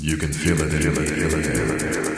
You can feel it, feel it, feel it, feel it,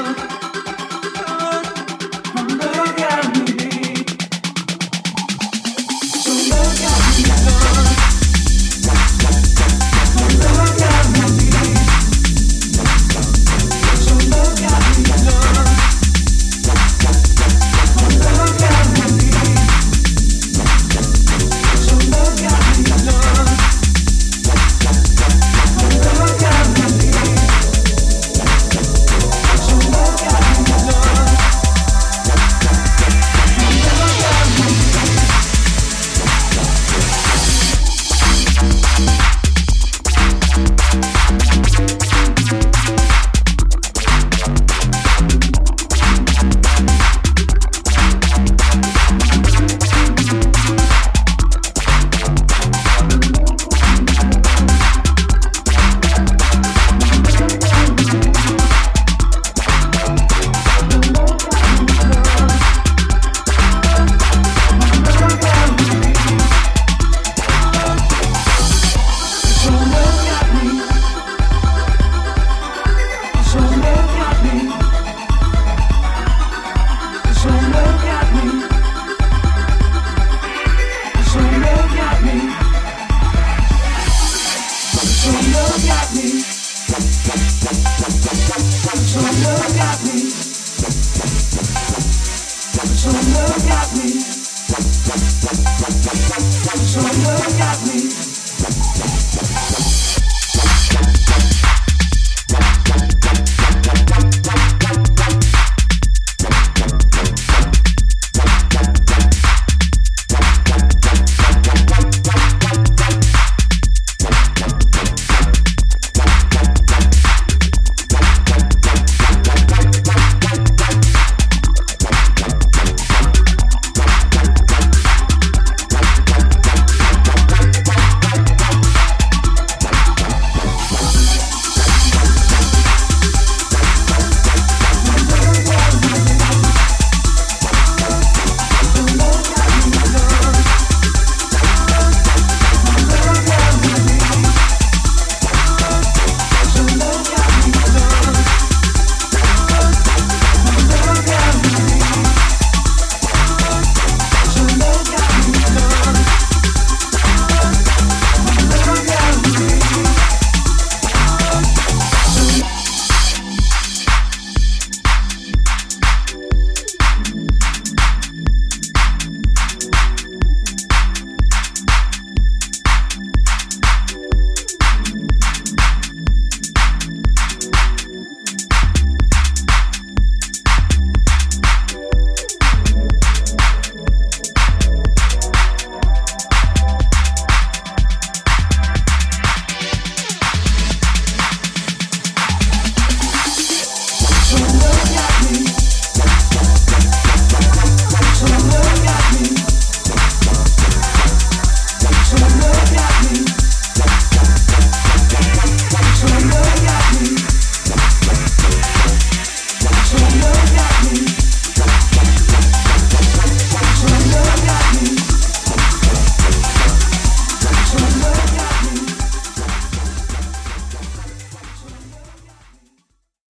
love.